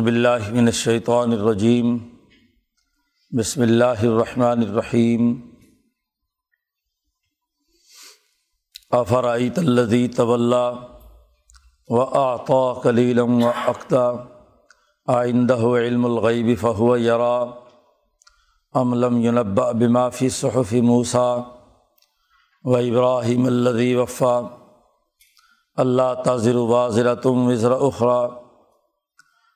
باللہ من الشیطان الرجیم۔ بسم اللہ الرحمن الرحیم۔ افرعیت الذی طول و آطا کلیلم و اقدا۔ آئندہ علم الغیب فہو یرا۔ ام لم ينبأ بما فی صحف موسیٰ۔ و ابراہیم الذی وفا۔ اللہ تاضر واضرتم وزر اخرى ولیسل انسان علامہ صاحب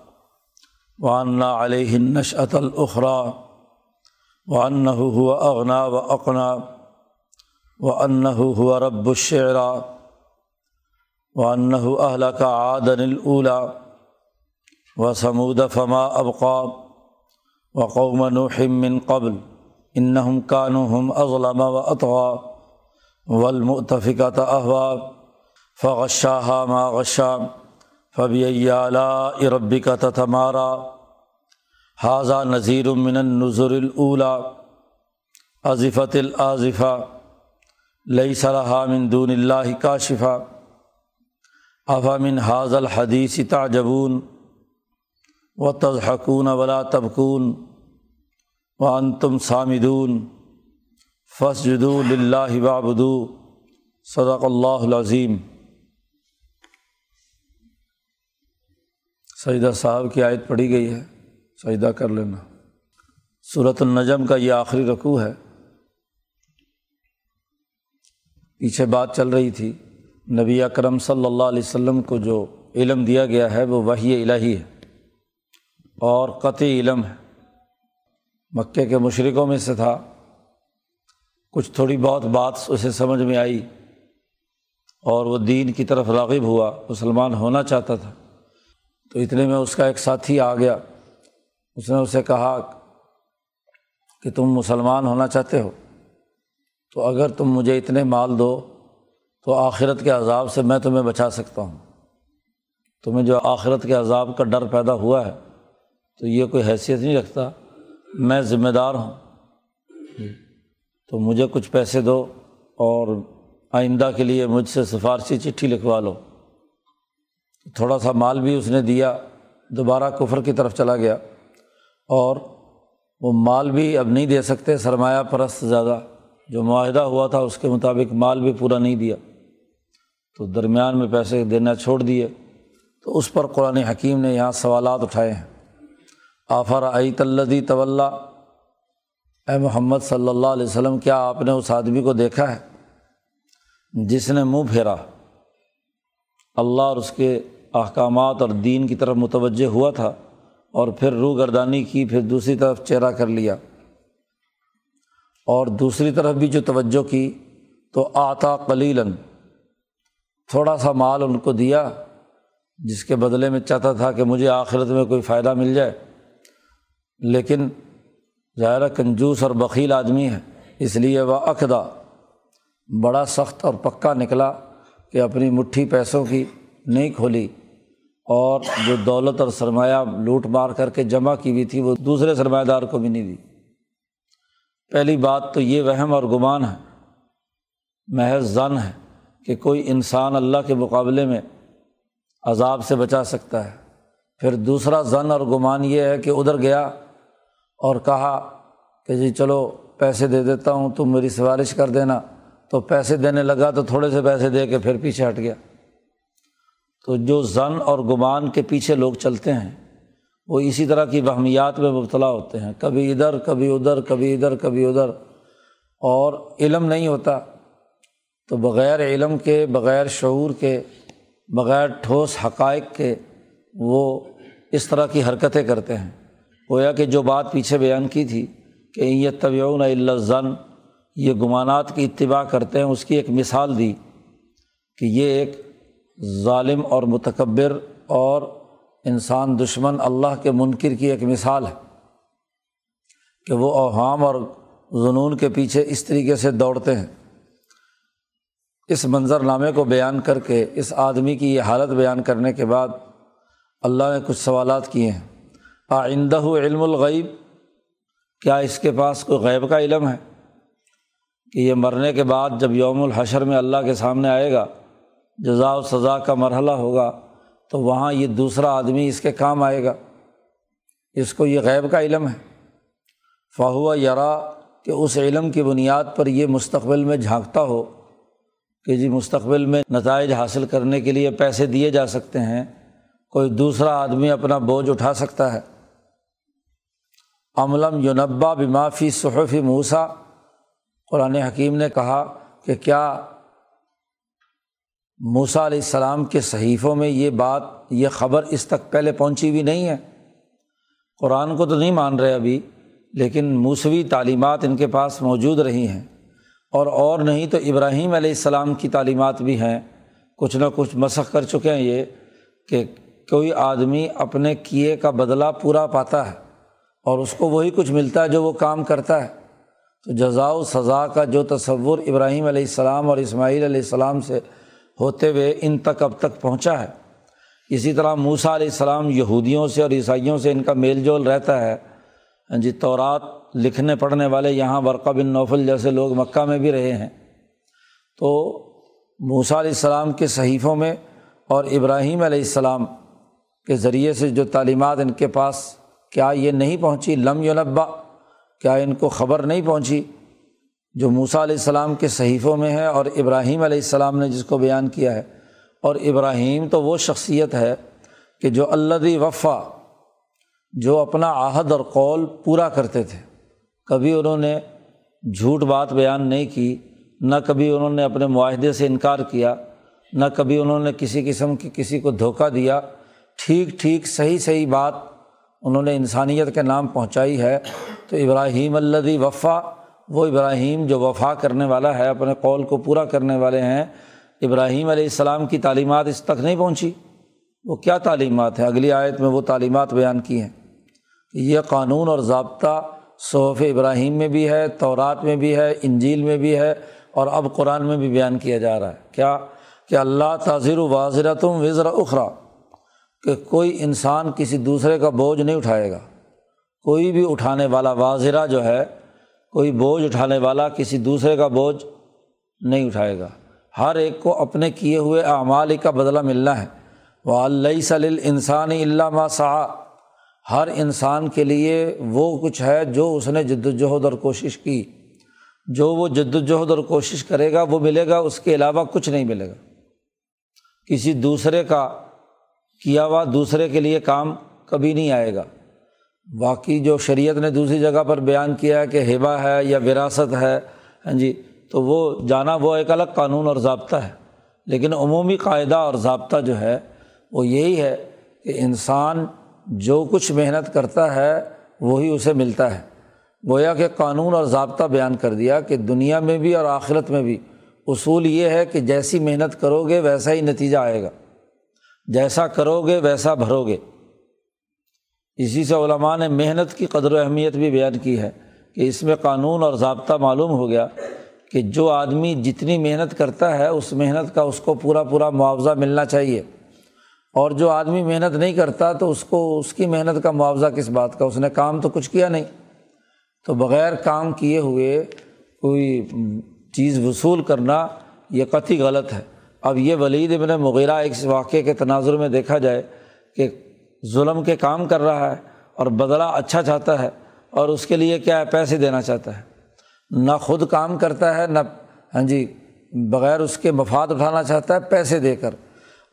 وانّا علیہ نشعت الخرا و انّ اغنا و اقنا و انّ ہو رب الشعرا و انّ اہل کا عادن الاولا و سمود فما ابقاب و قوم من قبل انہم حاضہ نذیر من النظر الاولا عظفت العظفہ لئی صلاح من دون اللہ کا شفا افامن حاض الحدیث تعجبون؟ و تضحکون ولا تبکون و انتم سامدون فسجدو اللہ بابدو صدق اللہ العظیم سجدہ صاحب کی آیت پڑھی گئی ہے۔ سجدہ کر لینا۔ صورت النجم کا یہ آخری رقوع ہے۔ پیچھے بات چل رہی تھی۔ نبی اکرم صلی اللہ علیہ وسلم کو جو علم دیا گیا ہے وہ وہی الہی ہے۔ اور قطعی علم ہے۔ مکے کے مشرقوں میں سے تھا۔ کچھ تھوڑی بہت بات اسے سمجھ میں آئی۔ اور وہ دین کی طرف راغب ہوا، مسلمان ہونا چاہتا تھا۔ تو اتنے میں اس کا ایک ساتھی آ گیا۔ اس نے اسے کہا کہ تم مسلمان ہونا چاہتے ہو، تو اگر تم مجھے اتنے مال دو تو آخرت کے عذاب سے میں تمہیں بچا سکتا ہوں۔ تمہیں جو آخرت کے عذاب کا ڈر پیدا ہوا ہے، تو یہ کوئی حیثیت نہیں رکھتا، میں ذمہ دار ہوں۔ تو مجھے کچھ پیسے دو اور آئندہ کے لیے مجھ سے سفارشی چٹھی لکھوا لو۔ تھوڑا سا مال بھی اس نے دیا، دوبارہ کفر کی طرف چلا گیا۔ اور وہ مال بھی اب نہیں دے سکتے، سرمایہ پرست زیادہ۔ جو معاہدہ ہوا تھا، اس کے مطابق مال بھی پورا نہیں دیا۔ تو درمیان میں پیسے دینا چھوڑ دیے۔ تو اس پر قرآن حکیم نے یہاں سوالات اٹھائے ہیں۔ آفر آئی تلدی طول اے محمد صلی اللہ علیہ وسلم، کیا آپ نے اس آدمی کو دیکھا ہے؟ جس نے منہ پھیرا۔ اللہ اور اس کے احکامات اور دین کی طرف متوجہ ہوا تھا۔ اور پھر روح گردانی کی، پھر دوسری طرف چہرہ کر لیا۔ اور دوسری طرف بھی جو توجہ کی، تو آتا قلیلاً۔ تھوڑا سا مال ان کو دیا، جس کے بدلے میں چاہتا تھا کہ مجھے آخرت میں کوئی فائدہ مل جائے۔ لیکن ظاہرہ کنجوس اور بخیل آدمی ہے، اس لیے وہ عقدہ بڑا سخت اور پکا نکلا کہ اپنی مٹھی پیسوں کی نہیں کھولی۔ اور جو دولت اور سرمایہ لوٹ مار کر کے جمع کی ہوئی تھی، وہ دوسرے سرمایہ دار کو بھی نہیں دی۔ پہلی بات تو یہ وہم اور گمان ہے، محض زن ہے کہ کوئی انسان اللہ کے مقابلے میں عذاب سے بچا سکتا ہے۔ پھر دوسرا زن اور گمان یہ ہے کہ ادھر گیا اور کہا کہ جی چلو پیسے دے دیتا ہوں، تم میری سفارش کر دینا۔ تو پیسے دینے لگا تو تھوڑے سے پیسے دے کے پھر پیچھے ہٹ گیا۔ تو جو زن اور گمان کے پیچھے لوگ چلتے ہیں، وہ اسی طرح کی وہمیات میں مبتلا ہوتے ہیں۔ کبھی ادھر کبھی ادھر کبھی ادھر کبھی ادھر۔ اور علم نہیں ہوتا، تو بغیر علم کے، بغیر شعور کے، بغیر ٹھوس حقائق کے وہ اس طرح کی حرکتیں کرتے ہیں۔ گویا کہ جو بات پیچھے بیان کی تھی کہ یہ طبیعون اللہ زن یہ گمانات کی اتباع کرتے ہیں، اس کی ایک مثال دی کہ یہ ایک ظالم اور متکبر اور انسان دشمن اللہ کے منکر کی ایک مثال ہے کہ وہ اوہام اور جنون کے پیچھے اس طریقے سے دوڑتے ہیں۔ اس منظر نامے کو بیان کر کے، اس آدمی کی یہ حالت بیان کرنے کے بعد اللہ نے کچھ سوالات کیے ہیں۔ آئندہ علم الغیب، کیا اس کے پاس کوئی غیب کا علم ہے؟ کہ یہ مرنے کے بعد جب یوم الحشر میں اللہ کے سامنے آئے گا جزا و سزا کا مرحلہ ہوگا تو وہاں یہ دوسرا آدمی اس کے کام آئے گا۔ اس کو یہ غیب کا علم ہے۔ فہو یرا کہ اس علم کی بنیاد پر یہ مستقبل میں جھانکتا ہو کہ جی مستقبل میں نتائج حاصل کرنے کے لیے پیسے دیے جا سکتے ہیں، کوئی دوسرا آدمی اپنا بوجھ اٹھا سکتا ہے۔ عملم یونبا بمافی صحفی موسا قرآن حکیم نے کہا کہ کیا موسا علیہ السلام کے صحیفوں میں یہ بات، یہ خبر اس تک پہلے پہنچی ہوئی نہیں ہے۔ قرآن کو تو نہیں مان رہے ابھی، لیکن موسوی تعلیمات ان کے پاس موجود رہی ہیں۔ اور اور نہیں تو ابراہیم علیہ السلام کی تعلیمات بھی ہیں۔ کچھ نہ کچھ مسخ کر چکے ہیں یہ کہ کوئی آدمی اپنے کیے کا بدلہ پورا پاتا ہے اور اس کو وہی کچھ ملتا ہے جو وہ کام کرتا ہے۔ تو جزا و سزا کا جو تصور ابراہیم علیہ السلام اور اسماعیل علیہ السلام سے ہوتے ہوئے ان تک اب تک پہنچا ہے۔ اسی طرح موسا علیہ السلام یہودیوں سے اور عیسائیوں سے ان کا میل جول رہتا ہے۔ جی تورات لکھنے پڑھنے والے یہاں ورقہ بن نوفل جیسے لوگ مکہ میں بھی رہے ہیں۔ تو موسا علیہ السلام کے صحیفوں میں اور ابراہیم علیہ السلام کے ذریعے سے جو تعلیمات ان کے پاس، کیا یہ نہیں پہنچی؟ لم یونبا کیا ان کو خبر نہیں پہنچی؟ جو موسا علیہ السلام کے صحیفوں میں ہے اور ابراہیم علیہ السلام نے جس کو بیان کیا ہے۔ اور ابراہیم تو وہ شخصیت ہے کہ جو اللہ وفا، جو اپنا عہد اور قول پورا کرتے تھے۔ کبھی انہوں نے جھوٹ بات بیان نہیں کی، نہ کبھی انہوں نے اپنے معاہدے سے انکار کیا، نہ کبھی انہوں نے کسی قسم کی کسی کو دھوکہ دیا۔ ٹھیک ٹھیک، صحیح صحیح بات انہوں نے انسانیت کے نام پہنچائی ہے۔ تو ابراہیم اللہ وفا وہ ابراہیم جو وفا کرنے والا ہے، اپنے قول کو پورا کرنے والے ہیں، ابراہیم علیہ السلام کی تعلیمات اس تک نہیں پہنچی۔ وہ کیا تعلیمات ہیں؟ اگلی آیت میں وہ تعلیمات بیان کی ہیں۔ یہ قانون اور ضابطہ صحف ابراہیم میں بھی ہے، تورات میں بھی ہے، انجیل میں بھی ہے اور اب قرآن میں بھی بیان کیا جا رہا ہے۔ کیا؟ کہ اللہ تاضر و واضرتم وزر اخرا کہ کوئی انسان کسی دوسرے کا بوجھ نہیں اٹھائے گا۔ کوئی بھی اٹھانے والا واضرہ جو ہے کوئی بوجھ اٹھانے والا کسی دوسرے کا بوجھ نہیں اٹھائے گا۔ ہر ایک کو اپنے کیے ہوئے اعمال کا بدلہ ملنا ہے۔ وہ اللہ صلی انسانی علامہ سا ہر انسان کے لیے وہ کچھ ہے جو اس نے جد وجہد اور کوشش کی۔ جو وہ جد وجہد اور کوشش کرے گا، وہ ملے گا، اس کے علاوہ کچھ نہیں ملے گا۔ کسی دوسرے کا کیا ہوا، دوسرے کے لیے کام کبھی نہیں آئے گا۔ باقی جو شریعت نے دوسری جگہ پر بیان کیا ہے کہ ہیبا ہے یا وراثت ہے ہاں جی تو وہ جانا وہ ایک الگ قانون اور ضابطہ ہے۔ لیکن عمومی قاعدہ اور ضابطہ جو ہے، وہ یہی ہے کہ انسان جو کچھ محنت کرتا ہے، وہی اسے ملتا ہے۔ گویا کہ قانون اور ضابطہ بیان کر دیا کہ دنیا میں بھی اور آخرت میں بھی اصول یہ ہے کہ جیسی محنت کرو گے، ویسا ہی نتیجہ آئے گا۔ جیسا کرو گے، ویسا بھرو گے۔ اسی سے علماء نے محنت کی قدر و اہمیت بھی بیان کی ہے کہ اس میں قانون اور ضابطہ معلوم ہو گیا کہ جو آدمی جتنی محنت کرتا ہے، اس محنت کا اس کو پورا پورا معاوضہ ملنا چاہیے۔ اور جو آدمی محنت نہیں کرتا تو اس کو، اس کی محنت کا معاوضہ کس بات کا؟ اس نے کام تو کچھ کیا نہیں۔ تو بغیر کام کیے ہوئے کوئی چیز وصول کرنا یہ قطعی غلط ہے۔ اب یہ ولید ابن مغیرہ ایک واقعے کے تناظر میں دیکھا جائے کہ ظلم کے کام کر رہا ہے اور بدلہ اچھا چاہتا ہے اور اس کے لیے کیا ہے؟ پیسے دینا چاہتا ہے۔ نہ خود کام کرتا ہے، نہ ہاں جی بغیر اس کے مفاد اٹھانا چاہتا ہے، پیسے دے کر۔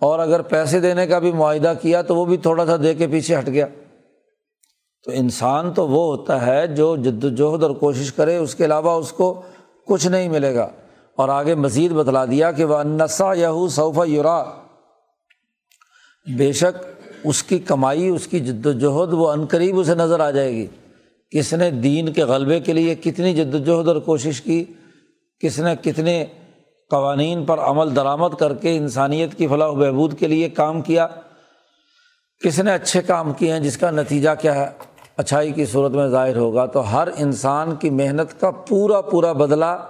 اور اگر پیسے دینے کا بھی معاہدہ کیا تو وہ بھی تھوڑا سا دے کے پیچھے ہٹ گیا۔ تو انسان تو وہ ہوتا ہے جو جد وجہد اور کوشش کرے، اس کے علاوہ اس کو کچھ نہیں ملے گا۔ اور آگے مزید بتلا دیا کہ وہ انسا یہو صوفہ یورا بے شک اس کی کمائی، اس کی جد وجہد وہ عنقریب اسے نظر آ جائے گی۔ کس نے دین کے غلبے کے لیے کتنی جد وجہد اور کوشش کی؟ کس نے کتنے قوانین پر عمل درآمد کر کے انسانیت کی فلاح و بہبود کے لیے کام کیا؟ کس نے اچھے کام کیے ہیں جس کا نتیجہ کیا ہے؟ اچھائی کی صورت میں ظاہر ہوگا تو ہر انسان کی محنت کا پورا پورا بدلہ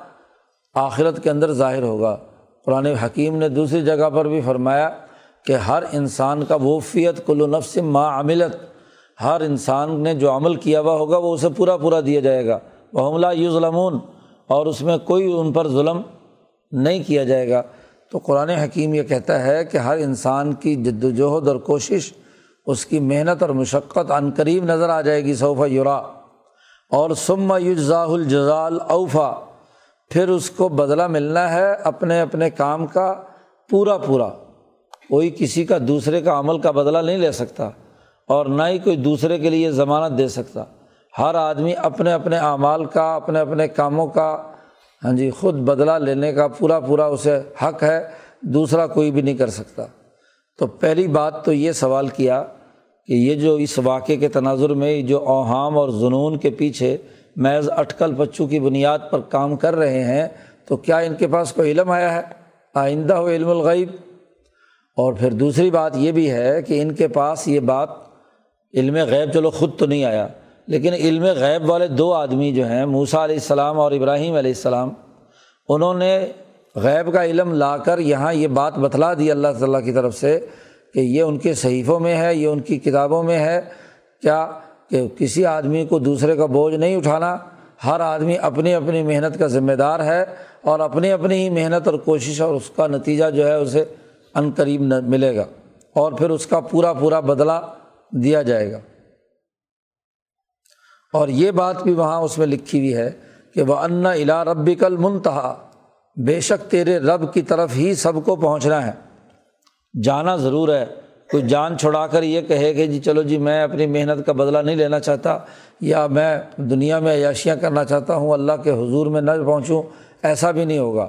آخرت کے اندر ظاہر ہوگا۔ قرآن حکیم نے دوسری جگہ پر بھی فرمایا کہ ہر انسان کا وفیت کل و نفس ما عملت۔ ہر انسان نے جو عمل کیا ہوا ہوگا وہ اسے پورا پورا دیا جائے گا۔ وہ حملہ یو ظلمون اور اس میں کوئی ان پر ظلم نہیں کیا جائے گا۔ تو قرآن حکیم یہ کہتا ہے کہ ہر انسان کی جد وجہد اور کوشش، اس کی محنت اور مشقت عن قریب نظر آ جائے گی صوفہ یورا۔ اور سما یوزا الجزال اوفا۔ پھر اس کو بدلہ ملنا ہے اپنے اپنے کام کا پورا پورا۔ کوئی کسی کا دوسرے کا عمل کا بدلہ نہیں لے سکتا اور نہ ہی کوئی دوسرے کے لیے ضمانت دے سکتا۔ ہر آدمی اپنے اپنے اعمال کا، اپنے اپنے کاموں کا ہاں جی خود بدلہ لینے کا پورا پورا اسے حق ہے، دوسرا کوئی بھی نہیں کر سکتا۔ تو پہلی بات تو یہ سوال کیا کہ یہ جو اس واقعے کے تناظر میں جو اوہام اور جنون کے پیچھے محض اٹکل پچو کی بنیاد پر کام کر رہے ہیں، تو کیا ان کے پاس کوئی علم آیا ہے؟ آئندہ ہو علم الغیب۔ اور پھر دوسری بات یہ بھی ہے کہ ان کے پاس یہ بات علم غیب، چلو خود تو نہیں آیا، لیکن علم غیب والے دو آدمی جو ہیں موسا علیہ السلام اور ابراہیم علیہ السلام، انہوں نے غیب کا علم لا کر یہاں یہ بات بتلا دی اللہ تعالیٰ کی طرف سے کہ یہ ان کے صحیفوں میں ہے، یہ ان کی کتابوں میں ہے۔ کیا کہ کسی آدمی کو دوسرے کا بوجھ نہیں اٹھانا؟ ہر آدمی اپنی اپنی محنت کا ذمہ دار ہے اور اپنی اپنی ہی محنت اور کوشش اور اس کا نتیجہ جو ہے، اسے عن قریب ملے گا اور پھر اس کا پورا پورا بدلہ دیا جائے گا۔ اور یہ بات بھی وہاں اس میں لکھی ہوئی ہے کہ وہ ان الا ربی کل منتہا بے شک تیرے رب کی طرف ہی سب کو پہنچنا ہے۔ جانا ضرور ہے۔ کوئی جان چھڑا کر یہ کہے کہ جی چلو جی میں اپنی محنت کا بدلہ نہیں لینا چاہتا یا میں دنیا میں عیاشیاں کرنا چاہتا ہوں، اللہ کے حضور میں نہ پہنچوں، ایسا بھی نہیں ہوگا۔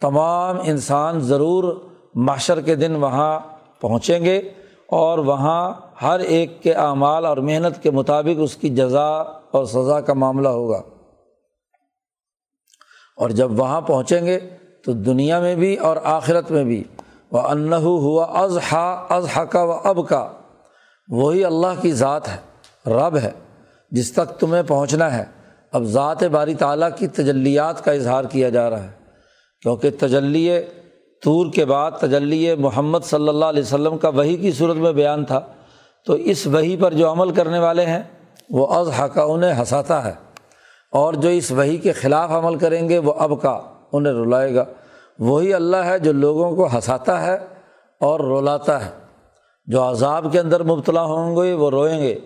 تمام انسان ضرور معاشر کے دن وہاں پہنچیں گے اور وہاں ہر ایک کے اعمال اور محنت کے مطابق اس کی جزا اور سزا کا معاملہ ہوگا۔ اور جب وہاں پہنچیں گے تو دنیا میں بھی اور آخرت میں بھی۔ وہ انّ ہوا ازحا ازحا کا و اب کا وہی اللہ کی ذات ہے، رب ہے، جس تک تمہیں پہنچنا ہے۔ اب ذات باری تعالیٰ کی تجلیات کا اظہار کیا جا رہا ہے، کیونکہ تجلی طور کے بعد تجلی محمد صلی اللہ علیہ وسلم کا وہی کی صورت میں بیان تھا۔ تو اس وہی پر جو عمل کرنے والے ہیں، وہ از کا انہیں ہنساتا ہے۔ اور جو اس وہی کے خلاف عمل کریں گے، وہ اب کا انہیں رلائے گا۔ وہی اللہ ہے جو لوگوں کو ہنساتا ہے اور رلاتا ہے۔ جو عذاب کے اندر مبتلا ہوں گے، وہ روئیں گے۔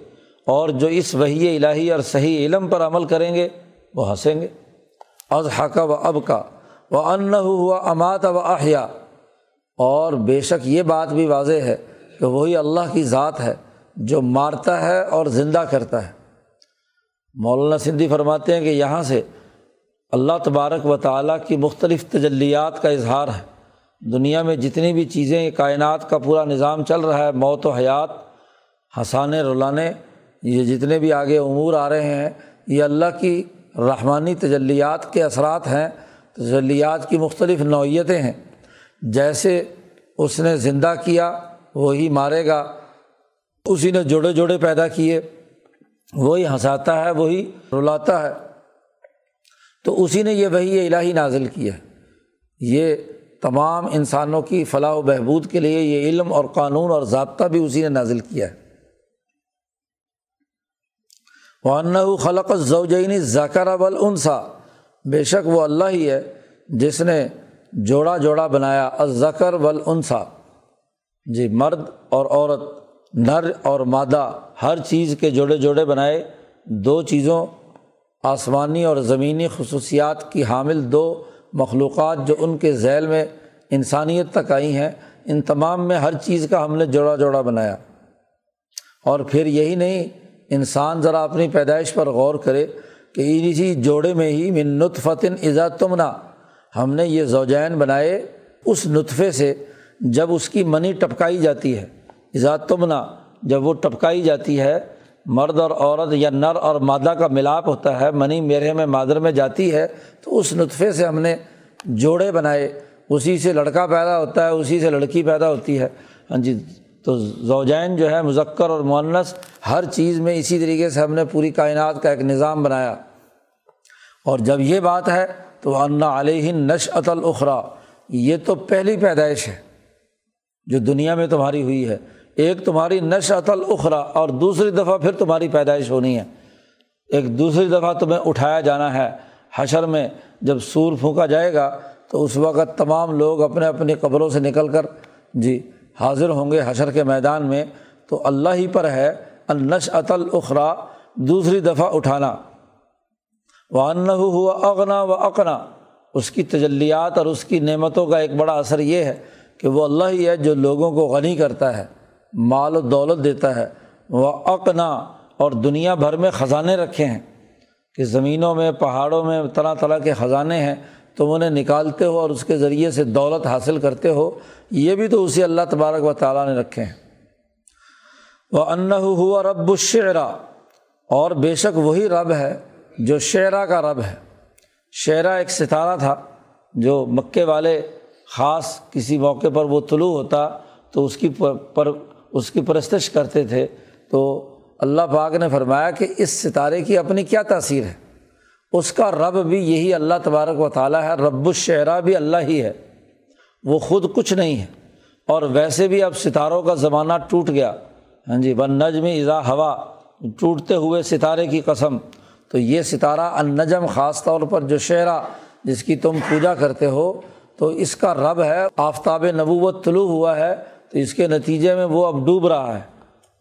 اور جو اس وہی الہی اور صحیح علم پر عمل کریں گے، وہ ہنسیں گے۔ از کا و اب کا۔ وہ ان ہوا امات و احیا اور بے شک یہ بات بھی واضح ہے کہ وہی اللہ کی ذات ہے جو مارتا ہے اور زندہ کرتا ہے۔ مولانا سندھی فرماتے ہیں کہ یہاں سے اللہ تبارک و تعالیٰ کی مختلف تجلیات کا اظہار ہے۔ دنیا میں جتنی بھی چیزیں کائنات کا پورا نظام چل رہا ہے، موت و حیات ہنسانے رلانے یہ جتنے بھی آگے امور آ رہے ہیں، یہ اللہ کی رحمانی تجلیات کے اثرات ہیں۔ تجلیات کی مختلف نوعیتیں ہیں۔ جیسے اس نے زندہ کیا، وہی مارے گا۔ اسی نے جوڑے جوڑے پیدا کیے، وہی ہنساتا ہے، وہی رلاتا ہے۔ تو اسی نے یہ وہی الہی نازل کیا یہ تمام انسانوں کی فلاح و بہبود کے لیے یہ علم اور قانون اور ضابطہ بھی اسی نے نازل کیا ہے۔ وہ بے شک وہ اللہ ہی ہے جس نے جوڑا جوڑا بنایا ذکر ولعنسا جی مرد اور عورت، نر اور مادہ، ہر چیز کے جوڑے جوڑے بنائے۔ دو چیزوں، آسمانی اور زمینی خصوصیات کی حامل دو مخلوقات جو ان کے ذیل میں انسانیت تک آئی ہیں۔ ان تمام میں ہر چیز کا ہم نے جوڑا جوڑا بنایا۔ اور پھر یہی نہیں، انسان ذرا اپنی پیدائش پر غور کرے۔ کہ اسی جوڑے میں ہی من نطفتن ایزا تمنا۔ ہم نے یہ زوجین بنائے اس نطفے سے جب اس کی منی ٹپکائی جاتی ہے۔ ایزا تمنا، جب وہ ٹپکائی جاتی ہے، مرد اور عورت یا نر اور مادہ کا ملاپ ہوتا ہے، منی میرے میں مادر میں جاتی ہے، تو اس نطفے سے ہم نے جوڑے بنائے۔ اسی سے لڑکا پیدا ہوتا ہے، اسی سے لڑکی پیدا ہوتی ہے۔ ہاں جی۔ تو زوجین جو ہے مذکر اور معنس ہر چیز میں اسی طریقے سے ہم نے پوری کائنات کا ایک نظام بنایا۔ اور جب یہ بات ہے تو انا علیہ نش الخرا یہ تو پہلی پیدائش ہے جو دنیا میں تمہاری ہوئی ہے۔ ایک تمہاری نش الخرا اور دوسری دفعہ پھر تمہاری پیدائش ہونی ہے۔ ایک دوسری دفعہ تمہیں اٹھایا جانا ہے حشر میں، جب سور پھونکا جائے گا تو اس وقت تمام لوگ اپنے اپنی قبروں سے نکل کر جی حاضر ہوں گے حشر کے میدان میں، تو اللہ ہی پر ہے النش اخرا دوسری دفعہ اٹھانا۔ وہ ہوا اغنا و اقنا اس کی تجلیات اور اس کی نعمتوں کا ایک بڑا اثر یہ ہے کہ وہ اللہ ہی ہے جو لوگوں کو غنی کرتا ہے، مال و دولت دیتا ہے۔ وہ اقنا اور دنیا بھر میں خزانے رکھے ہیں۔ کہ زمینوں میں، پہاڑوں میں، طرح طرح کے خزانے ہیں۔ تم انہیں نکالتے ہو اور اس کے ذریعے سے دولت حاصل کرتے ہو، یہ بھی تو اسی اللہ تبارک و تعالیٰ نے رکھے ہیں۔ وہ ان ہوا رب الشعرا اور بے شک وہی رب ہے جو شعرا کا رب ہے۔ شعرا ایک ستارہ تھا جو مکے والے خاص کسی موقع پر وہ طلوع ہوتا تو اس کی پر، اس کی پرستش کرتے تھے۔ تو اللہ پاک نے فرمایا کہ اس ستارے کی اپنی کیا تاثیر ہے؟ اس کا رب بھی یہی اللہ تبارک و تعالیٰ ہے، رب الشعرا بھی اللہ ہی ہے۔ وہ خود کچھ نہیں ہے۔ اور ویسے بھی اب ستاروں کا زمانہ ٹوٹ گیا۔ ہاں جی بن نجم اضا ہوا۔ ٹوٹتے ہوئے ستارے کی قسم۔ تو یہ ستارہ النجم خاص طور پر جو شعرا جس کی تم پوجا کرتے ہو، تو اس کا رب ہے۔ آفتاب نبوت طلوع ہوا ہے۔ تو اس کے نتیجے میں وہ اب ڈوب رہا ہے۔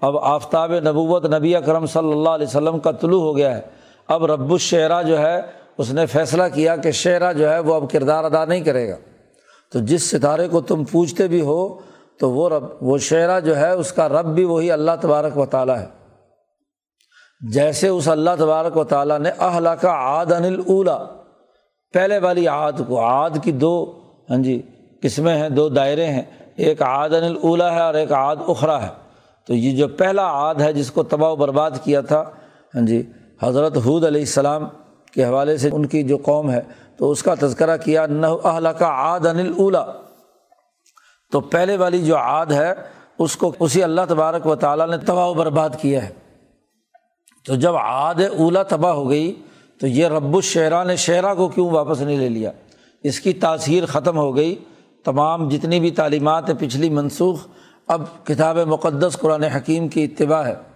اب آفتاب نبوت نبی اکرم صلی اللہ علیہ وسلم کا طلوع ہو گیا ہے۔ اب رب الشعرا جو ہے، اس نے فیصلہ کیا کہ شعرا جو ہے، وہ اب کردار ادا نہیں کرے گا۔ تو جس ستارے کو تم پوچھتے بھی ہو، تو وہ رب، وہ شعرا جو ہے، اس کا رب بھی وہی اللہ تبارک و تعالیٰ ہے۔ جیسے اس اللہ تبارک و تعالیٰ نے اہلا کا عاد انل اولا پہلے والی عاد کو، عاد کی دو ہاں جی قسمیں ہیں، دو دائرے ہیں۔ ایک عاد انل اولا ہے اور ایک عاد اخرا ہے۔ تو یہ جو پہلا عاد ہے، جس کو تباہ و برباد کیا تھا ہاں جی حضرت حود علیہ السلام کے حوالے سے ان کی جو قوم ہے، تو اس کا تذکرہ کیا نہ اہل کا عاد انل اولا تو پہلے والی جو عاد ہے، اس کو، اسی اللہ تبارک و تعالیٰ نے تباہ و برباد کیا ہے۔ تو جب عاد اولا تباہ ہو گئی، تو یہ رب الشعرا نے شعرا کو کیوں واپس نہیں لے لیا؟ اس کی تاثیر ختم ہو گئی۔ تمام جتنی بھی تعلیمات ہیں پچھلی منسوخ، اب کتاب مقدس قرآن حکیم کی اتباع ہے۔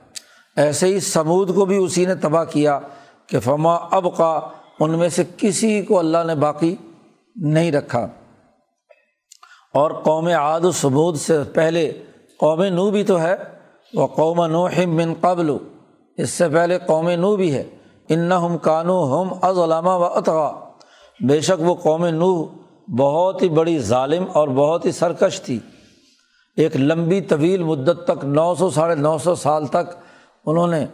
ایسے ہی سمود کو بھی اسی نے تباہ کیا کہ فما اب کا ان میں سے کسی کو اللہ نے باقی نہیں رکھا۔ اور قوم عاد و سمود سے پہلے، قوم نو بھی تو ہے وہ قوم نو من قبل، اس سے پہلے قوم نو بھی ہے۔ ان ہم کانو، ہم از علامہ و اطغا۔ بے شک وہ قوم نو بہت ہی بڑی ظالم اور بہت ہی سرکش تھی۔ ایک لمبی طویل مدت تک، نو سو، ساڑھے نو سو سال تک انہوں نے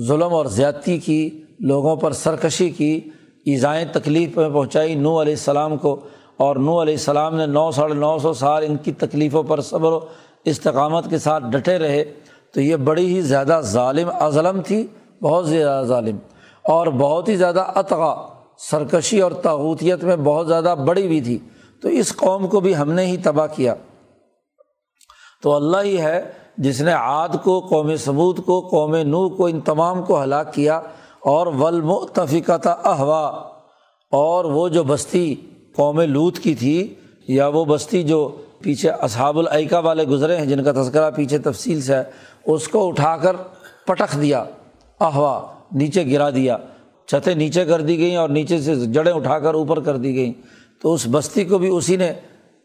ظلم اور زیادتی کی، لوگوں پر سرکشی کی، ایزائیں تکلیف میں پہنچائی نو علیہ السلام کو اور نو علیہ السلام نے نو، ساڑھے نو سو سال ان کی تکلیفوں پر صبر و استقامت کے ساتھ ڈٹے رہے۔ تو یہ بڑی ہی زیادہ ظالم ازلم تھی، بہت زیادہ ظالم۔ اور بہت ہی زیادہ اطغا سرکشی اور تعوتیت میں بہت زیادہ بڑی بھی تھی۔ تو اس قوم کو بھی ہم نے ہی تباہ کیا۔ تو اللہ ہی ہے جس نے عاد کو، قوم ثبوت کو، قوم نو کو، ان تمام کو ہلاک کیا اور ولم ولمتفقہ احوا اور وہ جو بستی قوم لوت کی تھی یا وہ بستی جو پیچھے اصحاب العقا والے گزرے ہیں، جن کا تذکرہ پیچھے تفصیل سے ہے، اس کو اٹھا کر پٹخ دیا احوا نیچے گرا دیا، چھتیں نیچے کر دی گئیں اور نیچے سے جڑیں اٹھا کر اوپر کر دی گئیں۔ تو اس بستی کو بھی اسی نے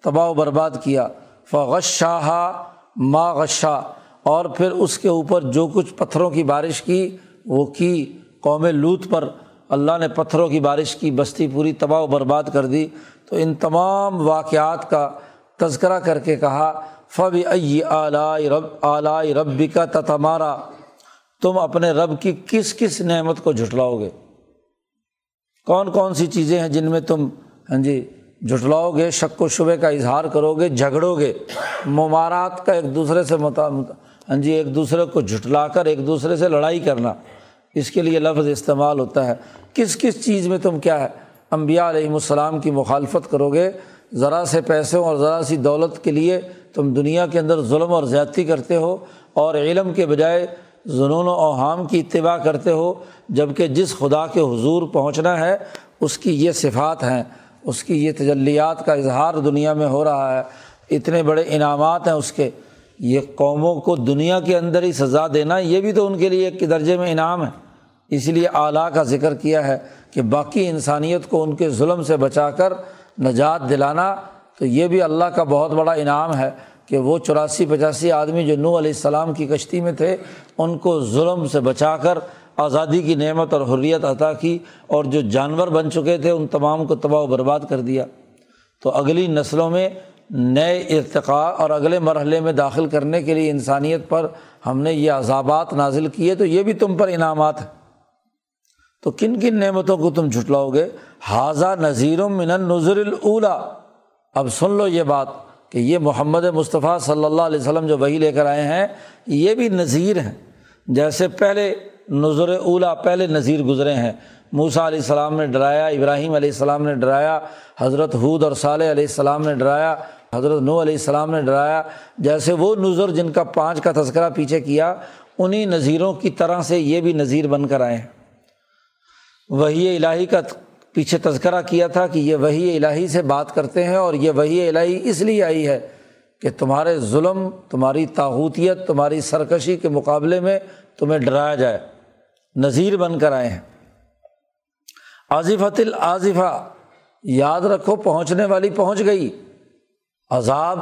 تباہ و برباد کیا۔ فغشاہ ما غشا، اور پھر اس کے اوپر جو کچھ پتھروں کی بارش کی، وہ کی قوم لوت پر۔ اللہ نے پتھروں کی بارش کی بستی پوری تباہ و برباد کر دی۔ تو ان تمام واقعات کا تذکرہ کر کے کہا فب ائی اعلی رب اعلی ربی کا تتمارا۔ تم اپنے رب کی کس کس نعمت کو جھٹلاؤ گے؟ کون کون سی چیزیں ہیں جن میں تم ہاں جی جھٹلاؤ گے شک و شبے کا اظہار کرو گے جھگڑو گے ممارات کا ایک دوسرے سے متا ہاں جی ایک دوسرے کو جھٹلا کر، ایک دوسرے سے لڑائی کرنا، اس کے لیے لفظ استعمال ہوتا ہے۔ کس کس چیز میں تم کیا ہے؟ امبیا علیہم السلام کی مخالفت کرو گے ذرا سے پیسوں اور ذرا سی دولت کے لیے تم دنیا کے اندر ظلم اور زیادتی کرتے ہو اور علم کے بجائے ظنون و اوہام کی اتباع کرتے ہو جبکہ جس خدا کے حضور پہنچنا ہے، اس کی یہ صفات ہیں۔ اس کی یہ تجلیات کا اظہار دنیا میں ہو رہا ہے، اتنے بڑے انعامات ہیں اس کے۔ یہ قوموں کو دنیا کے اندر ہی سزا دینا، یہ بھی تو ان کے لیے ایک درجے میں انعام ہے۔ اس لیے اعلیٰ کا ذکر کیا ہے کہ باقی انسانیت کو ان کے ظلم سے بچا کر نجات دلانا، تو یہ بھی اللہ کا بہت بڑا انعام ہے کہ وہ چوراسی پچاسی آدمی جو نو علیہ السلام کی کشتی میں تھے، ان کو ظلم سے بچا کر آزادی کی نعمت اور حریت عطا کی اور جو جانور بن چکے تھے، ان تمام کو تباہ و برباد کر دیا۔ تو اگلی نسلوں میں نئے ارتقاء اور اگلے مرحلے میں داخل کرنے کے لیے انسانیت پر ہم نے یہ عذابات نازل کیے، تو یہ بھی تم پر انعامات ہیں۔ تو کن کن نعمتوں کو تم جھٹلاؤ گے؟ حاضہ نذیر من نظر الا اب سن لو یہ بات کہ یہ محمد مصطفیٰ صلی اللہ علیہ وسلم جو وہی لے کر آئے ہیں، یہ بھی نذیر ہیں۔ جیسے پہلے نظر اولا پہلے نذیر گزرے ہیں۔ موسا علیہ السلام نے ڈرایا، ابراہیم علیہ السلام نے ڈرایا، حضرت حود اور صالح علیہ السلام نے ڈرایا، حضرت نو علیہ السلام نے ڈرایا۔ جیسے وہ نظر جن کا پانچ کا تذکرہ پیچھے کیا انہیں نذیروں کی طرح سے یہ بھی نذیر بن کر آئے ہیں۔ وہی الہی کا پیچھے تذکرہ کیا تھا کہ یہ وہی الہی سے بات کرتے ہیں اور یہ وہی الہی اس لیے آئی ہے کہ تمہارے ظلم، تمہاری تاحوتیت تمہاری سرکشی کے مقابلے میں تمہیں ڈرایا جائے۔ نذیر بن کر آئے ہیں۔ آصفۃ العظفہ یاد رکھو پہنچنے والی پہنچ گئی۔ عذاب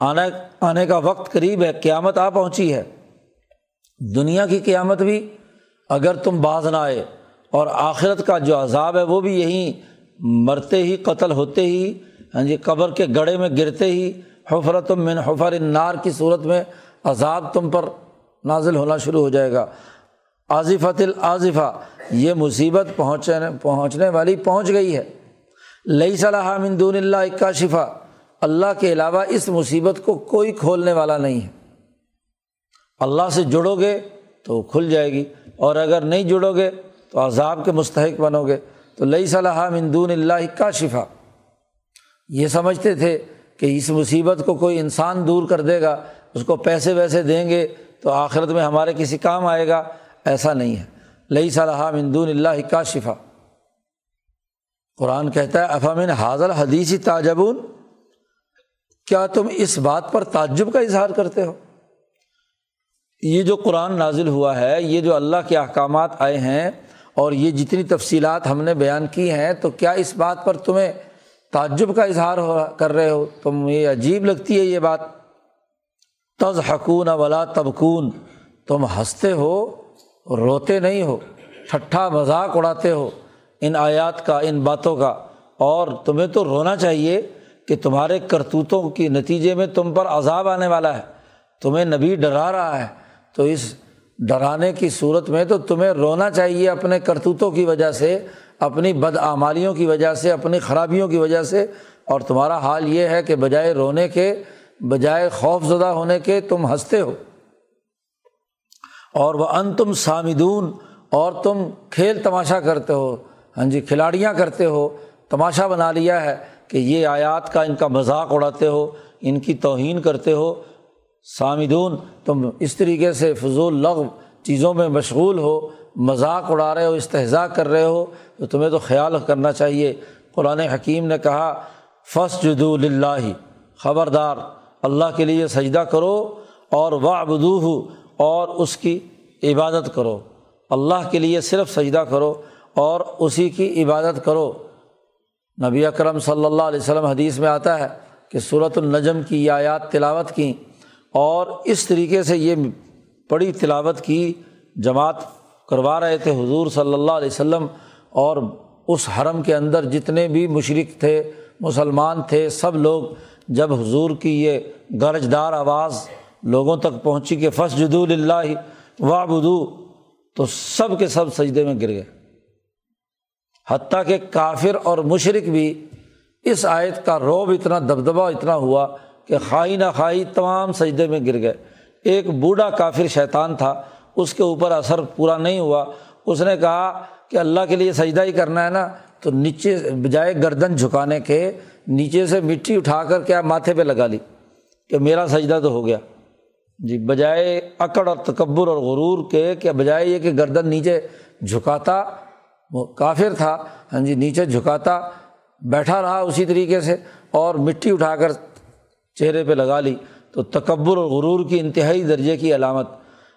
آنے آنے کا وقت قریب ہے، قیامت آ پہنچی ہے۔ دنیا کی قیامت بھی اگر تم باز نہ آئے، اور آخرت کا جو عذاب ہے وہ بھی یہیں مرتے ہی، قتل ہوتے ہی ہاں جی قبر کے گڑھے میں گرتے ہی حفرت من حفر النار کی صورت میں عذاب تم پر نازل ہونا شروع ہو جائے گا۔ عاظفۃ العظفہ یہ مصیبت پہنچنے پہنچنے والی پہنچ گئی ہے۔ لئی صلاح مندون اللہ اکا شفا اللہ کے علاوہ اس مصیبت کو کوئی کھولنے والا نہیں ہے۔ اللہ سے جڑو گے تو کھل جائے گی، اور اگر نہیں جڑو گے تو عذاب کے مستحق بنو گے۔ تو لئی صلاح مندون اللہ کا شفا یہ سمجھتے تھے کہ اس مصیبت کو کوئی انسان دور کر دے گا، اس کو پیسے ویسے دیں گے تو آخرت میں ہمارے کسی کام آئے گا، ایسا نہیں ہے۔ لئی صلاح مندون اللہ کا شفا قرآن کہتا ہے، افامن حاضر حدیثی تاجبون کیا تم اس بات پر تعجب کا اظہار کرتے ہو؟ یہ جو قرآن نازل ہوا ہے، یہ جو اللہ کے احکامات آئے ہیں اور یہ جتنی تفصیلات ہم نے بیان کی ہیں، تو کیا اس بات پر تمہیں تعجب کا اظہار ہو کر رہے ہو تم یہ عجیب لگتی ہے یہ بات۔ تز حکون ولا تبکون، تم ہنستے ہو، روتے نہیں ہو، ٹھٹھا مذاق اڑاتے ہو ان آیات کا، ان باتوں کا۔ اور تمہیں تو رونا چاہیے کہ تمہارے کرتوتوں کے نتیجے میں تم پر عذاب آنے والا ہے۔ تمہیں نبی ڈرا رہا ہے، تو اس ڈرانے کی صورت میں تو تمہیں رونا چاہیے اپنے کرتوتوں کی وجہ سے۔ اپنی بدعمالیوں کی وجہ سے، اپنی خرابیوں کی وجہ سے۔ اور تمہارا حال یہ ہے کہ بجائے رونے کے، بجائے خوف زدہ ہونے کے تم ہنستے ہو۔ اور وہ ان تم سامدون، اور تم کھیل تماشا کرتے ہو۔ ہاں جی کھلاڑیاں کرتے ہو۔ تماشا بنا لیا ہے کہ یہ آیات کا ان کا مذاق اڑاتے ہو، ان کی توہین کرتے ہو۔ سامدون، تم اس طریقے سے فضول لغ چیزوں میں مشغول ہو۔ مذاق اڑا رہے ہو استحضاء کر رہے ہو، تو تمہیں تو خیال کرنا چاہیے۔ قرآن حکیم نے کہا فس جدو اللہ خبردار، اللہ کے لیے سجدہ کرو، اور وابدو ہو اور اس کی عبادت کرو۔ اللہ کے لیے صرف سجدہ کرو، اور اسی کی عبادت کرو۔ نبی اکرم صلی اللہ علیہ وسلم حدیث میں آتا ہے کہ صورت النجم کی یہ آیات تلاوت کی اور اس طریقے سے یہ بڑی تلاوت کی جماعت کروا رہے تھے حضور صلی اللہ علیہ وسلم اور اس حرم کے اندر جتنے بھی مشرق تھے، مسلمان تھے، سب لوگ جب حضور کی یہ گرجدار آواز لوگوں تک پہنچی کہ فس جدو اللہ وا بدو تو سب کے سب سجدے میں گر گئے۔ حتیٰ کہ کافر اور مشرق بھی اس آیت کا روب اتنا دبدبا اتنا ہوا کہ خواہ نہ خواہی تمام سجدے میں گر گئے۔ ایک بوڑھا کافر شیطان تھا اس کے اوپر اثر پورا نہیں ہوا۔ اس نے کہا کہ اللہ کے لیے سجدہ ہی کرنا ہے نا، تو نیچے بجائے گردن جھکانے کے نیچے سے مٹی اٹھا کر کیا ماتھے پہ لگا لی کہ میرا سجدہ تو ہو گیا۔ جی بجائے اکڑ اور تکبر اور غرور کے کہ بجائے یہ کہ گردن نیچے جھکاتا، وہ کافر تھا۔ ہاں جی نیچے جھکاتا، بیٹھا رہا اسی طریقے سے اور مٹی اٹھا کر چہرے پہ لگا لی۔ تو تکبر اور غرور کی انتہائی درجے کی علامت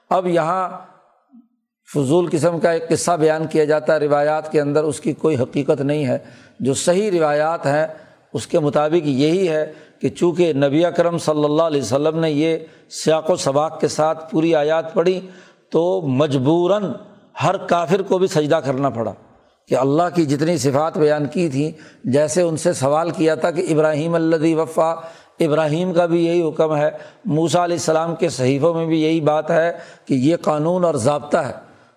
اب یہاں فضول قسم کا ایک قصہ بیان کیا جاتا ہے، روایات کے اندر اس کی کوئی حقیقت نہیں ہے۔ جو صحیح روایات ہیں، اس کے مطابق یہی ہے کہ چونکہ نبی اکرم صلی اللہ علیہ وسلم نے یہ سیاق و سباق کے ساتھ پوری آیات پڑھی، تو مجبوراً ہر کافر کو بھی سجدہ کرنا پڑا کہ اللہ کی جتنی صفات بیان کی تھیں، جیسے ان سے سوال کیا تھا کہ ابراہیم اللہ وفا ابراہیم کا بھی یہی حکم ہے موسا علیہ السلام کے صحیفوں میں بھی یہی بات ہے کہ یہ قانون اور ضابطہ ہے،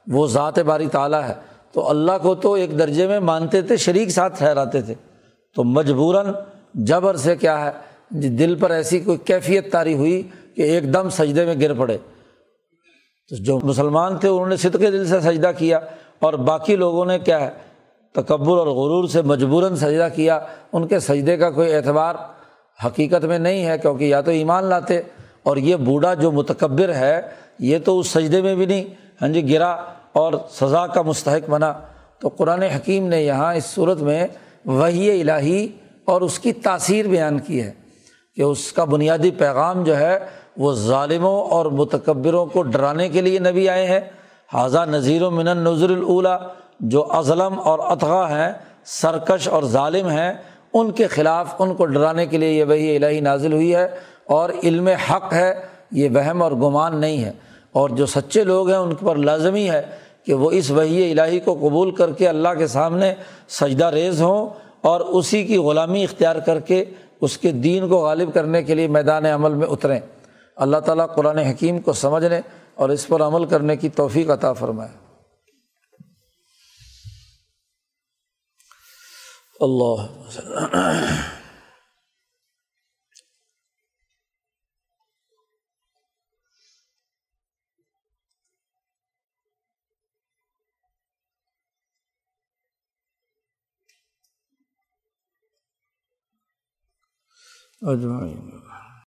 وہ ذات باری تعالیٰ ہے۔ تو اللہ کو تو ایک درجے میں مانتے تھے، شریک ساتھ ٹھہراتے تھے۔ تو مجبوراً جبر سے کیا ہے جی دل پر ایسی کوئی کیفیت تاری ہوئی کہ ایک دم سجدے میں گر پڑے۔ تو جو مسلمان تھے، انہوں نے صدقے دل سے سجدہ کیا اور باقی لوگوں نے کیا ہے، تکبر اور غرور سے مجبوراً سجدہ کیا۔ ان کے سجدے کا کوئی اعتبار حقیقت میں نہیں ہے کیونکہ یا تو ایمان لاتے اور یہ بوڑھا جو متکبر ہے، یہ تو اس سجدے میں بھی نہیں۔ ہاں جی گرا اور سزا کا مستحق بنا۔ تو قرآن حکیم نے یہاں اس صورت میں وہی الہی اور اس کی تاثیر بیان کی ہے کہ اس کا بنیادی پیغام جو ہے، وہ ظالموں اور متکبروں کو ڈرانے کے لیے نبی آئے ہیں۔ حاضہ نذیر و من نظر الاولا جو ازلم اور اطغا ہیں، سرکش اور ظالم ہیں۔ ان کے خلاف ان کو ڈرانے کے لیے یہ وہی الہی نازل ہوئی ہے اور علم حق ہے، یہ وہم اور گمان نہیں ہے۔ اور جو سچے لوگ ہیں، ان پر لازمی ہے کہ وہ اس وہی الہی کو قبول کر کے اللہ کے سامنے سجدہ ریز ہوں اور اسی کی غلامی اختیار کر کے اس کے دین کو غالب کرنے کے لیے میدان عمل میں اتریں۔ اللہ تعالیٰ قرآن حکیم کو سمجھنے اور اس پر عمل کرنے کی توفیق عطا فرمائے۔ اللہ اجمعین